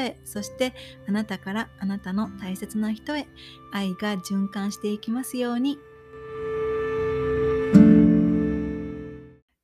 へそしてあなたからあなたの大切な人へ愛が循環していきますように。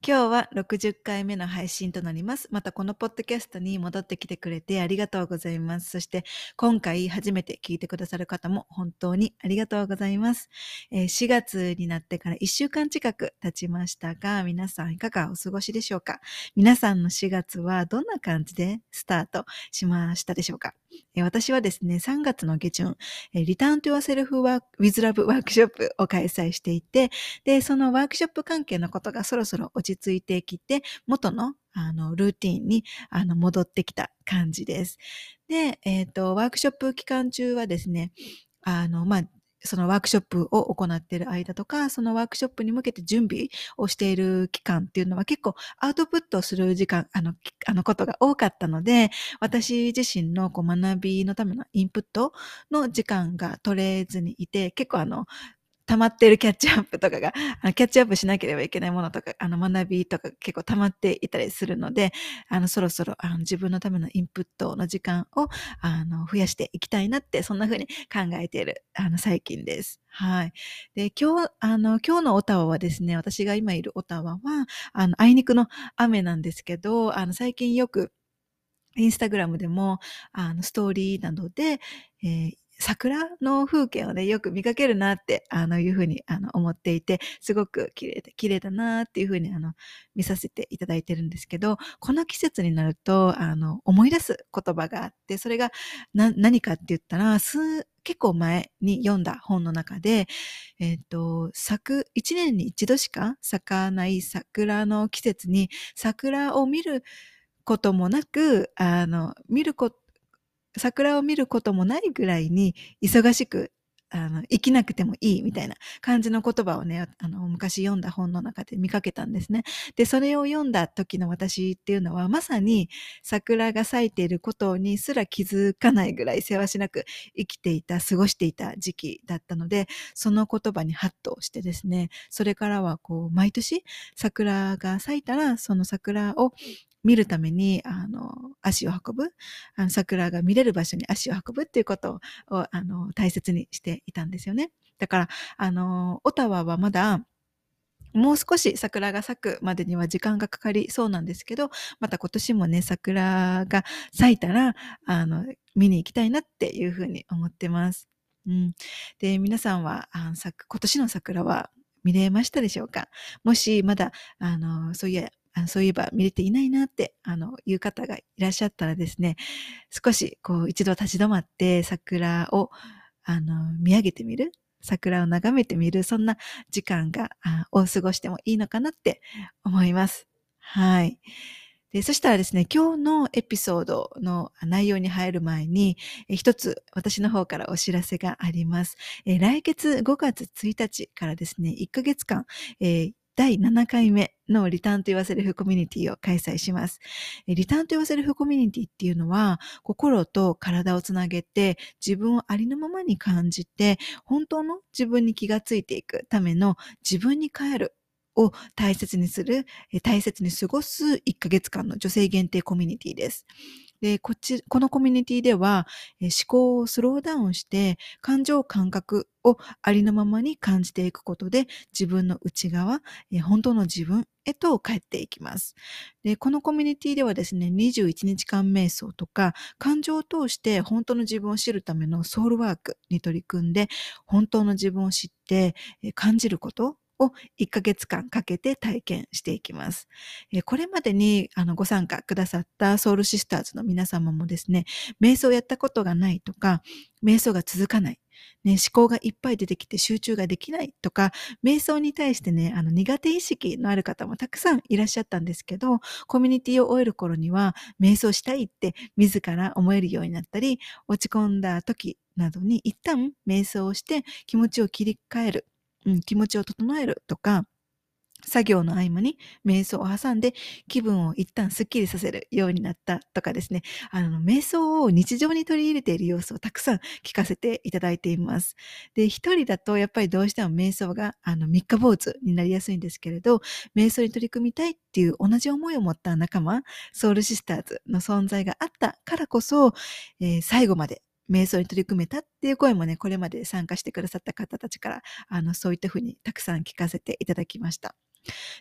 今日は60回目の配信となります。またこのポッドキャストに戻ってきてくれてありがとうございます。そして今回初めて聞いてくださる方も本当にありがとうございます。え、4月になってから1週間近く経ちましたが、皆さんいかがお過ごしでしょうか？皆さんの4月はどんな感じでスタートしましたでしょうか？私はですね、3月の下旬、リターントゥアセルフワーク、ウィズラブワークショップを開催していて、で、そのワークショップ関係のことがそろそろ落ち着いてきて、元のあの、ルーティンに、あの、戻ってきた感じです。で、えっ、ー、と、ワークショップ期間中はですね、あの、まあ、そのワークショップを行っている間とか、そのワークショップに向けて準備をしている期間っていうのは結構アウトプットする時間、あの、あのことが多かったので、私自身のこう学びのためのインプットの時間が取れずにいて、結構あの、溜まっているキャッチアップとかが、あのキャッチアップしなければいけないものとか、あの学びとか結構溜まっていたりするので、あのそろそろあの自分のためのインプットの時間をあの増やしていきたいなって、そんな風に考えているあの最近です。はい。で、今日、あの、今日のオタワはですね、私が今いるオタワは、あの、あいにくの雨なんですけど、あの、最近よく、インスタグラムでも、あの、ストーリーなどで、えー桜の風景をね、よく見かけるなって、あの、いうふうに、あの、思っていて、すごく綺麗で、綺麗だなっていうふうに、あの、見させていただいてるんですけど、この季節になると、あの、思い出す言葉があって、それが、な、何かって言ったら、す、結構前に読んだ本の中で、えっ、ー、と、咲く、一年に一度しか咲かない桜の季節に、桜を見ることもなく、あの、見ること、桜を見ることもないぐらいに忙しくあの生きなくてもいいみたいな感じの言葉をね、あの昔読んだ本の中で見かけたんですね。で、それを読んだ時の私っていうのはまさに桜が咲いていることにすら気づかないぐらいせわしなく生きていた、過ごしていた時期だったので、その言葉にハッとしてですね、それからはこう毎年桜が咲いたらその桜を見るために、あの、足を運ぶ、あの桜が見れる場所に足を運ぶっていうことを、あの、大切にしていたんですよね。だから、あの、オタワはまだ、もう少し桜が咲くまでには時間がかかりそうなんですけど、また今年もね、桜が咲いたら、あの、見に行きたいなっていうふうに思ってます。うん。で、皆さんは、あの今年の桜は見れましたでしょうか？もしまだ、あの、そういや、あのそういえば見れていないなって、あの、いう方がいらっしゃったらですね、少し、こう、一度立ち止まって桜を、あの、見上げてみる桜を眺めてみる、そんな時間が、を過ごしてもいいのかなって思います。はい。でそしたらですね、今日のエピソードの内容に入る前に、一つ私の方からお知らせがあります。え来月5月1日からですね、1ヶ月間、えー第7回目のリターンと言わせるフコミュニティを開催します。リターンと言わせるフコミュニティっていうのは、心と体をつなげて自分をありのままに感じて、本当の自分に気がついていくための自分に変えるを大切にする、大切に過ごす1ヶ月間の女性限定コミュニティです。で、こっち、このコミュニティでは、思考をスローダウンして、感情感覚をありのままに感じていくことで、自分の内側、本当の自分へと帰っていきます。で、このコミュニティではですね、21日間瞑想とか、感情を通して本当の自分を知るためのソウルワークに取り組んで、本当の自分を知って、感じることを1ヶ月間かけて体験していきます。これまでにあのご参加くださったソウルシスターズの皆様もですね、瞑想をやったことがないとか、瞑想が続かない。ね、思考がいっぱい出てきて集中ができないとか、瞑想に対してね、あの苦手意識のある方もたくさんいらっしゃったんですけど、コミュニティを終える頃には、瞑想したいって自ら思えるようになったり、落ち込んだ時などに一旦瞑想をして気持ちを切り替える、うん、気持ちを整えるとか、作業の合間に瞑想を挟んで気分を一旦スッキリさせるようになったとかですね、あの、瞑想を日常に取り入れている様子をたくさん聞かせていただいています。で、一人だとやっぱりどうしても瞑想があの三日坊主になりやすいんですけれど、瞑想に取り組みたいっていう同じ思いを持った仲間、ソウルシスターズの存在があったからこそ、えー、最後まで瞑想に取り組めたっていう声もね、これまで参加してくださった方たちから、あの、そういったふうにたくさん聞かせていただきました。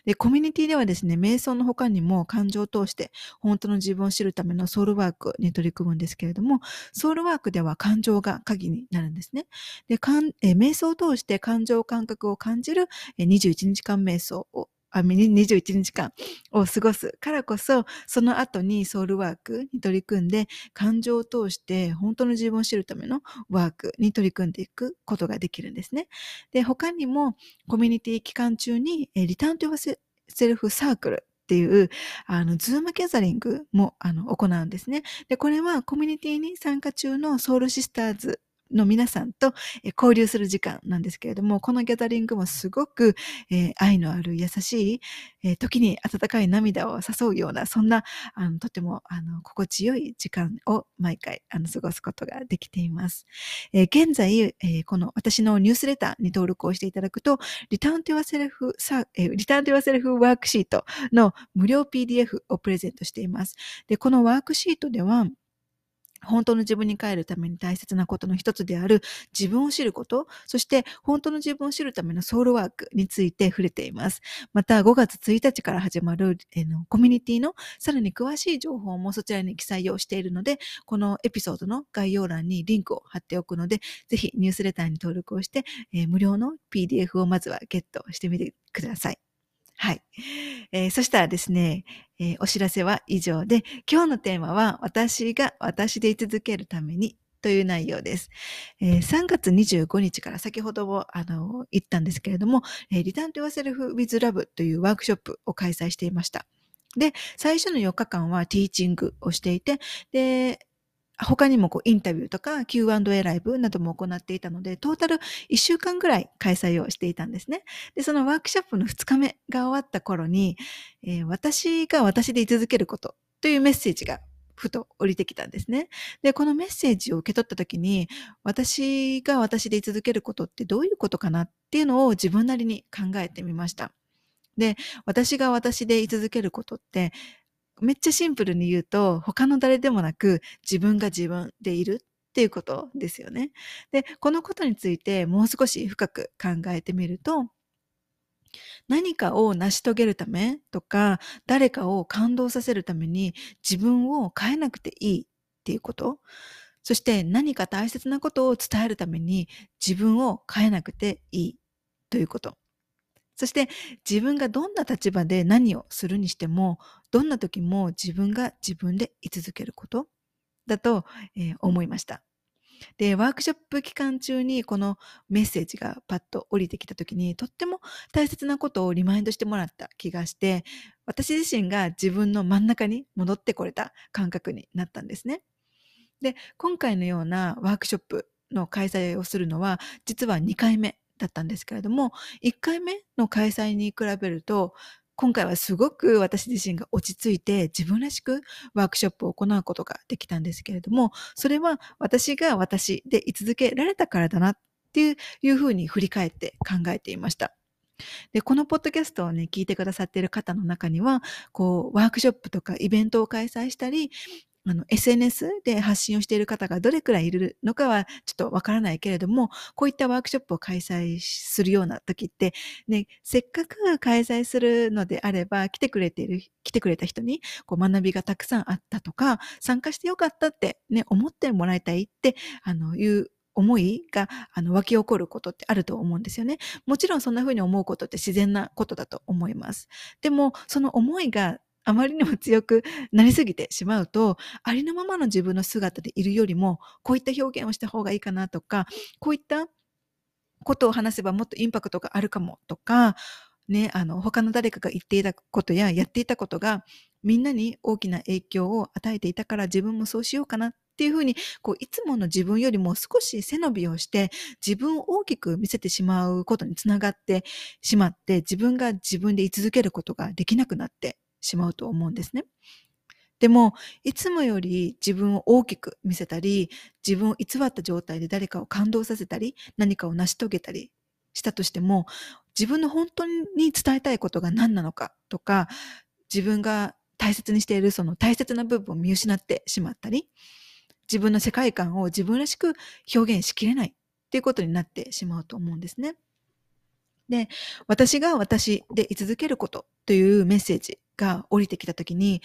で、コミュニティではですね、瞑想の他にも感情を通して本当の自分を知るためのソウルワークに取り組むんですけれども、ソウルワークでは感情が鍵になるんですね。で、かんえ瞑想を通して感情感覚を感じる21日間瞑想を21日間を過ごすからこそ、その後に soul work に取り組んで、感情を通して本当の自分を知るためのワークに取り組んでいくことができるんですね。で、他にもコミュニティ期間中に Return to Self Circle っていう、あの、 Zoom gathering も、あの、行うんですね。で、これはコミュニティに参加中の Soul Sistersの皆さんと交流する時間なんですけれども、このギャザリングもすごく、えー、愛のある優しい、えー、時に温かい涙を誘うような、そんな、あのとてもあの心地よい時間を毎回あの過ごすことができています。えー、現在、えー、この私のニュースレターに登録をしていただくと、リターンと Yourself さ、えー、リターンと Yourself ワークシートの無料 PDF をプレゼントしています。で、このワークシートでは、本当の自分に帰るために大切なことの一つである自分を知ること、そして本当の自分を知るためのソウルワークについて触れています。また5月1日から始まる、えのコミュニティのさらに詳しい情報もそちらに記載をしているので、このエピソードの概要欄にリンクを貼っておくので、ぜひニュースレターに登録をして、えー、無料の PDF をまずはゲットしてみてください。はい。えー、そしたらですね、えー、お知らせは以上で、今日のテーマは、私が私で居続けるためにという内容です。えー、3月25日から先ほどもあの言ったんですけれども、えー、リターントゥワセルフウィズラブというワークショップを開催していました。で、最初の4日間はティーチングをしていて、で、他にもこうインタビューとか Q&A ライブなども行っていたので、トータル1週間ぐらい開催をしていたんですね。で、そのワークショップの2日目が終わった頃に、えー、私が私で居続けることというメッセージがふと降りてきたんですね。で、このメッセージを受け取った時に、私が私で居続けることってどういうことかなっていうのを自分なりに考えてみました。で、私が私で居続けることって、めっちゃシンプルに言うと、他の誰でもなく自分が自分でいるっていうことですよね。で、このことについてもう少し深く考えてみると、何かを成し遂げるためとか、誰かを感動させるために自分を変えなくていいっていうこと。そして何か大切なことを伝えるために自分を変えなくていいということ。そして自分がどんな立場で何をするにしても、どんな時も自分が自分で居続けることだと、えー、思いました。で、ワークショップ期間中にこのメッセージがパッと降りてきた時にとっても大切なことをリマインドしてもらった気がして、私自身が自分の真ん中に戻ってこれた感覚になったんですね。で、今回のようなワークショップの開催をするのは実は2回目だったんですけれども、1回目の開催に比べると、今回はすごく私自身が落ち着いて自分らしくワークショップを行うことができたんですけれども、それは私が私で居続けられたからだなっていうふうに振り返って考えていました。で、このポッドキャストをね、聞いてくださっている方の中には、こう、ワークショップとかイベントを開催したり、あの、SNS で発信をしている方がどれくらいいるのかはちょっとわからないけれども、こういったワークショップを開催するような時って、ね、せっかく開催するのであれば、来てくれている、来てくれた人にこう学びがたくさんあったとか、参加してよかったってね、思ってもらいたいって、あの、いう思いがあの湧き起こることってあると思うんですよね。もちろんそんな風に思うことって自然なことだと思います。でも、その思いがあまりにも強くなりすぎてしまうと、ありのままの自分の姿でいるよりも、こういった表現をした方がいいかなとか、こういったことを話せばもっとインパクトがあるかもとか、ね、あの、他の誰かが言っていたことややっていたことが、みんなに大きな影響を与えていたから自分もそうしようかなっていうふうに、こう、いつもの自分よりも少し背伸びをして、自分を大きく見せてしまうことにつながってしまって、自分が自分で居続けることができなくなってしまうと思うんですね。でも、いつもより自分を大きく見せたり、自分を偽った状態で誰かを感動させたり、何かを成し遂げたりしたとしても、自分の本当に伝えたいことが何なのかとか、自分が大切にしているその大切な部分を見失ってしまったり、自分の世界観を自分らしく表現しきれないっていうことになってしまうと思うんですね。で、私が私で居続けることというメッセージが降りてきた時に、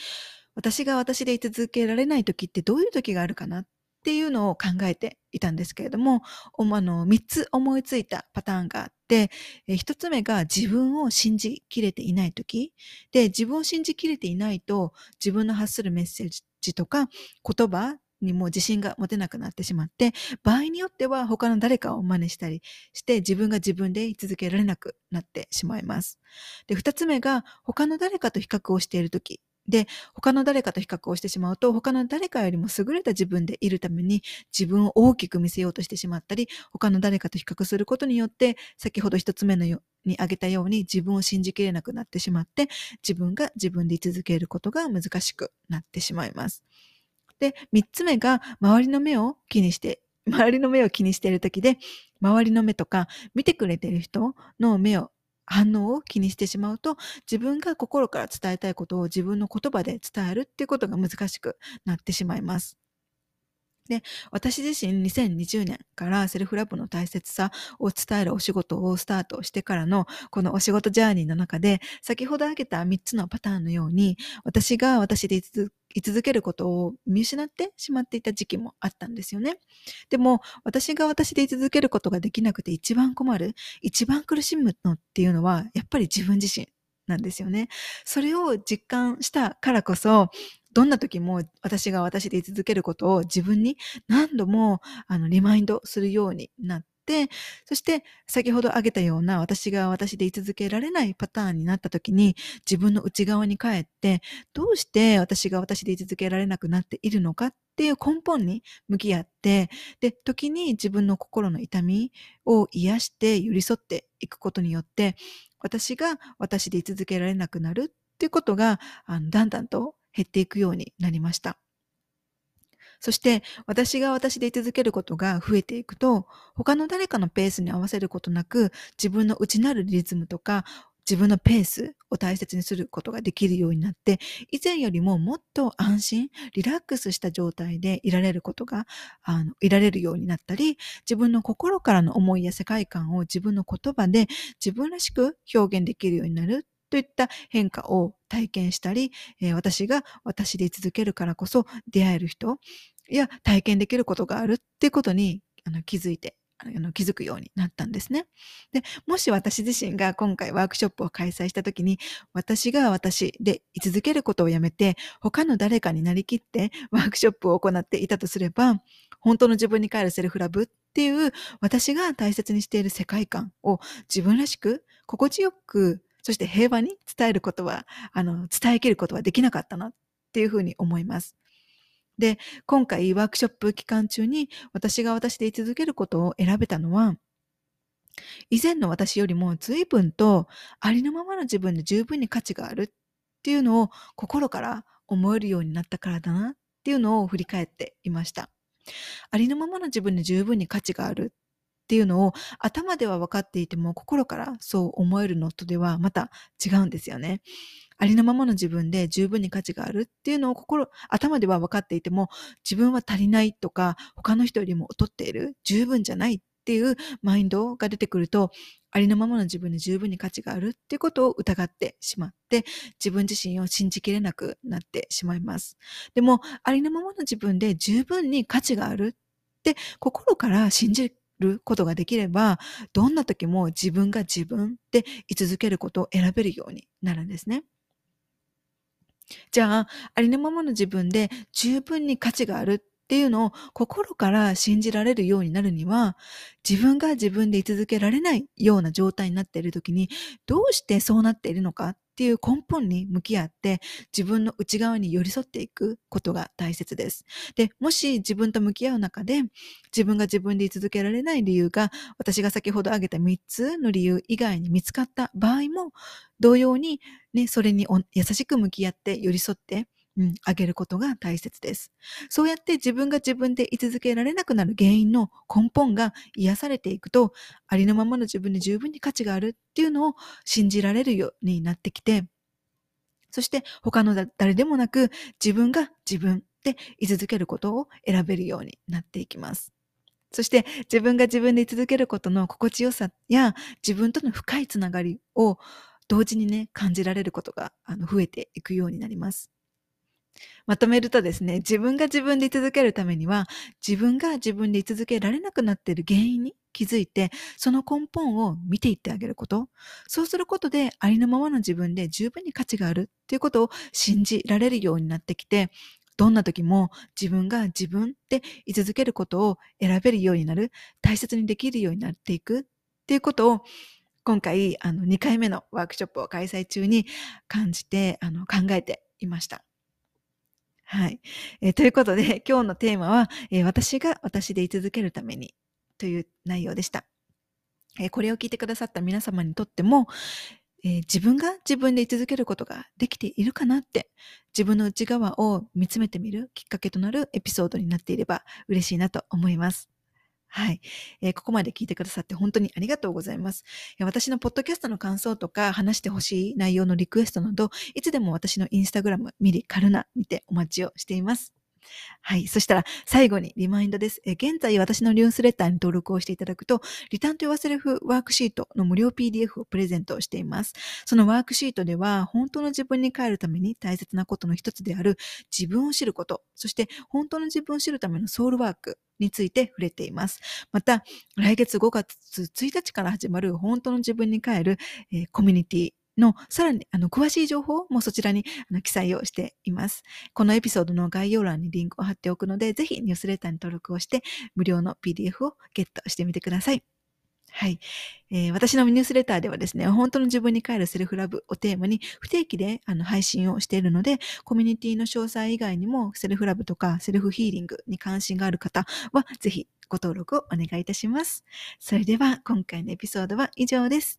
私が私で居続けられない時ってどういう時があるかなっていうのを考えていたんですけれども、あの、3つ思いついたパターンがあって、1つ目が自分を信じきれていない時。で、自分を信じきれていないと自分の発するメッセージとか言葉にも自信が持てなくなってしまって、場合によっては他の誰かを真似したりして自分が自分で居続けられなくなってしまいます。で、二つ目が他の誰かと比較をしているときで、他の誰かと比較をしてしまうと、他の誰かよりも優れた自分でいるために自分を大きく見せようとしてしまったり、他の誰かと比較することによって、先ほど一つ目のよに挙げたように自分を信じきれなくなってしまって、自分が自分で居続けることが難しくなってしまいます。で、三つ目が周りの目を気にして、周りの目を気にしている時で、周りの目とか見てくれている人の目を反応を気にしてしまうと自分が心から伝えたいことを自分の言葉で伝えるっていうことが難しくなってしまいます。で、私自身2020年からセルフラブの大切さを伝えるお仕事をスタートしてからのこのお仕事ジャーニーの中で先ほど挙げた3つのパターンのように私が私で居続けることを見失ってしまっていた時期もあったんですよね。でも私が私で居続けることができなくて一番困る、一番苦しむのっていうのはやっぱり自分自身なんですよね。それを実感したからこそどんな時も私が私で居続けることを自分に何度もあのリマインドするようになって、そして先ほど挙げたような私が私で居続けられないパターンになった時に自分の内側に帰ってどうして私が私で居続けられなくなっているのかっていう根本に向き合って、で、時に自分の心の痛みを癒して寄り添っていくことによって、私が私で居続けられなくなるっていうことが、あのだんだんと減っていくようになりました。そして私が私で居続けることが増えていくと他の誰かのペースに合わせることなく自分の内なるリズムとか自分のペースを大切にすることができるようになって以前よりももっと安心リラックスした状態でいられることがあのいられるようになったり自分の心からの思いや世界観を自分の言葉で自分らしく表現できるようになるといった変化を体験したり、えー、私が私で続けるからこそ出会える人や体験できることがあるっていうことにあの気づいてあの気づくようになったんですね。で、もし私自身が今回ワークショップを開催した時に、私が私で居続けることをやめて、他の誰かになりきってワークショップを行っていたとすれば、本当の自分に帰るセルフラブっていう私が大切にしている世界観を自分らしく心地よくそして平和に伝えることは、あの、伝えきることはできなかったなっていうふうに思います。で、今回ワークショップ期間中に私が私で居続けることを選べたのは、以前の私よりも随分とありのままの自分で十分に価値があるっていうのを心から思えるようになったからだなっていうのを振り返っていました。ありのままの自分で十分に価値があるっていうのを頭では分かっていても心からそう思えるのとではまた違うんですよね。ありのままの自分で十分に価値があるっていうのを心、頭では分かっていても自分は足りないとか他の人よりも劣っている、十分じゃないっていうマインドが出てくるとありのままの自分で十分に価値があるっていうことを疑ってしまって自分自身を信じきれなくなってしまいます。でもありのままの自分で十分に価値があるって心から信じることができれば、どんな時も自分が自分で居続けることを選べるようになるんですね。じゃあ、ありのままの自分で十分に価値があるっていうのを心から信じられるようになるには、自分が自分で居続けられないような状態になっている時に、どうしてそうなっているのかっていう根本に向き合って自分の内側に寄り添っていくことが大切です。で、もし自分と向き合う中で自分が自分で居続けられない理由が私が先ほど挙げた3つの理由以外に見つかった場合も同様にね、それに優しく向き合って寄り添ってうん、あげることが大切です。そうやって自分が自分で居続けられなくなる原因の根本が癒されていくと、ありのままの自分に十分に価値があるっていうのを信じられるようになってきて、そして他の誰でもなく自分が自分で居続けることを選べるようになっていきます。そして自分が自分で居続けることの心地よさや自分との深いつながりを同時にね、感じられることがあの増えていくようになります。まとめるとですね、自分が自分で居続けるためには、自分が自分で居続けられなくなっている原因に気づいて、その根本を見ていってあげること。そうすることで、ありのままの自分で十分に価値があるっていうことを信じられるようになってきて、どんな時も自分が自分で居続けることを選べるようになる、大切にできるようになっていくっていうことを、今回、あの、2回目のワークショップを開催中に感じて、あの、考えていました。はい。えー、ということで、今日のテーマは、えー、私が私で居続けるためにという内容でした。えー、これを聞いてくださった皆様にとっても、え自分が自分で居続けることができているかなって自分の内側を見つめてみるきっかけとなるエピソードになっていれば嬉しいなと思います。はい、えー、ここまで聞いてくださって本当にありがとうございます。私のポッドキャストの感想とか話してほしい内容のリクエストなど、いつでも私のインスタグラム、ミリカルナにてお待ちをしています。はい。そしたら最後にリマインドです。え現在私のニュースレターに登録をしていただくと、リターンとヨアセルフワークシートの無料 PDF をプレゼントしています。そのワークシートでは、本当の自分に帰るために大切なことの一つである自分を知ること、そして本当の自分を知るためのソウルワークについて触れています。また、来月5月1日から始まる本当の自分に帰る、えー、コミュニティのさらにあの詳しい情報もそちらにあの記載をしています。このエピソードの概要欄にリンクを貼っておくので、ぜひニュースレターに登録をして無料の PDF をゲットしてみてください。はい、えー、私のニュースレターではですね、本当の自分に帰るセルフラブをテーマに不定期であの配信をしているので、コミュニティの詳細以外にもセルフラブとかセルフヒーリングに関心がある方は、ぜひご登録をお願いいたします。それでは今回のエピソードは以上です。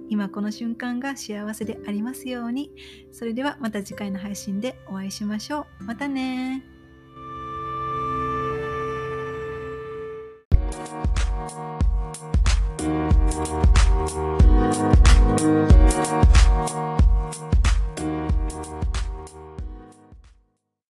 今この瞬間が幸せでありますように。それではまた次回の配信でお会いしましょう。またね